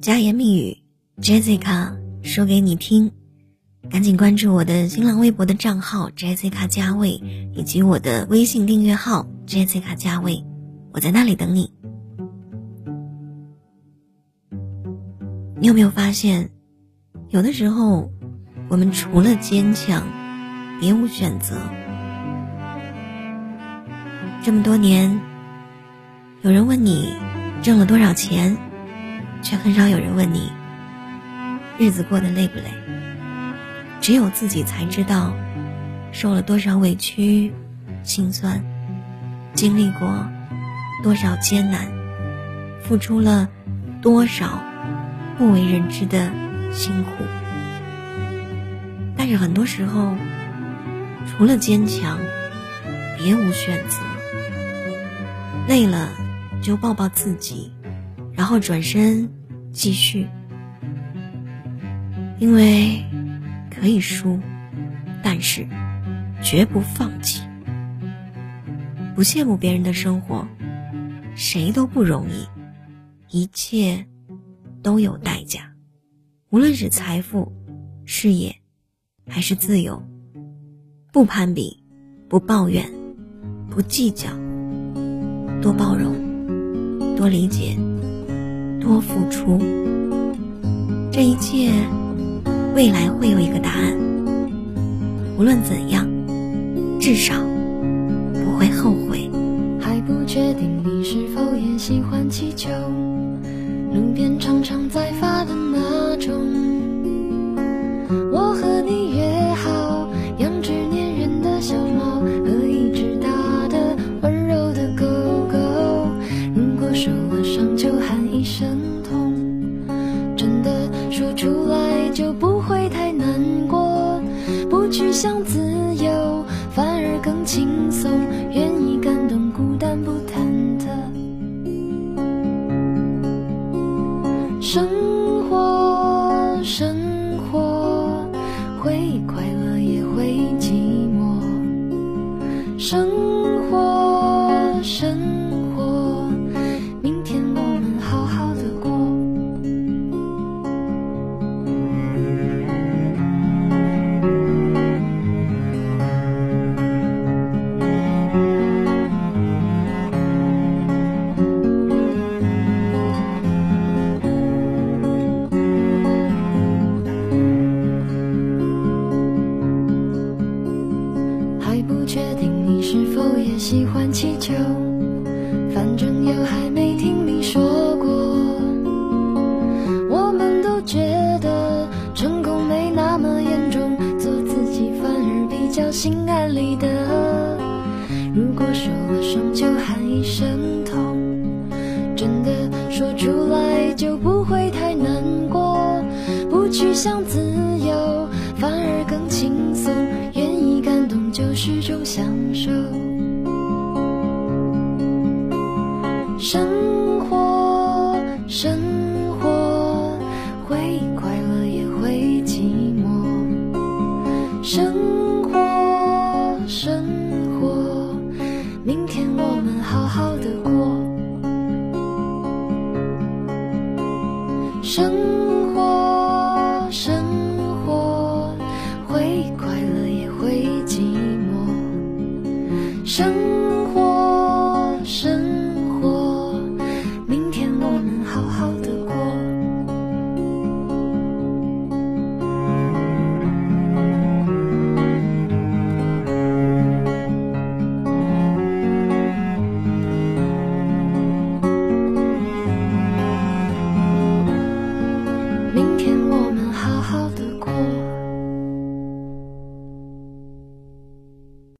佳言蜜语，Jessica 说给你听。赶紧关注我的新浪微博的账号 Jessica 加位，以及我的微信订阅号 Jessica 加位，我在那里等你。你有没有发现，有的时候，我们除了坚强，别无选择。这么多年，有人问你挣了多少钱，却很少有人问你日子过得累不累。只有自己才知道，受了多少委屈、心酸，经历过多少艰难，付出了多少不为人知的辛苦。但是很多时候，除了坚强，别无选择。累了就抱抱自己，然后转身继续，因为可以输，但是绝不放弃。不羡慕别人的生活，谁都不容易，一切都有代价，无论是财富、事业，还是自由。不攀比，不抱怨，不计较。多包容，多理解，多付出，这一切，未来会有一个答案。无论怎样，至少不会后悔。还不确定你是否也喜欢气球，路边常常在发来就不会太难过不去想自由反而更轻松。不确定你是否也喜欢气球，反正又还没听你说过。我们都觉得成功没那么严重，做自己反而比较心安理得。如果受了伤就喊一声痛，真的说出来就不会太难过。不去想自由，反而更轻松。是种享受。生活，生活，会快乐也会寂寞。生活，生活，明天我们好好的过。生。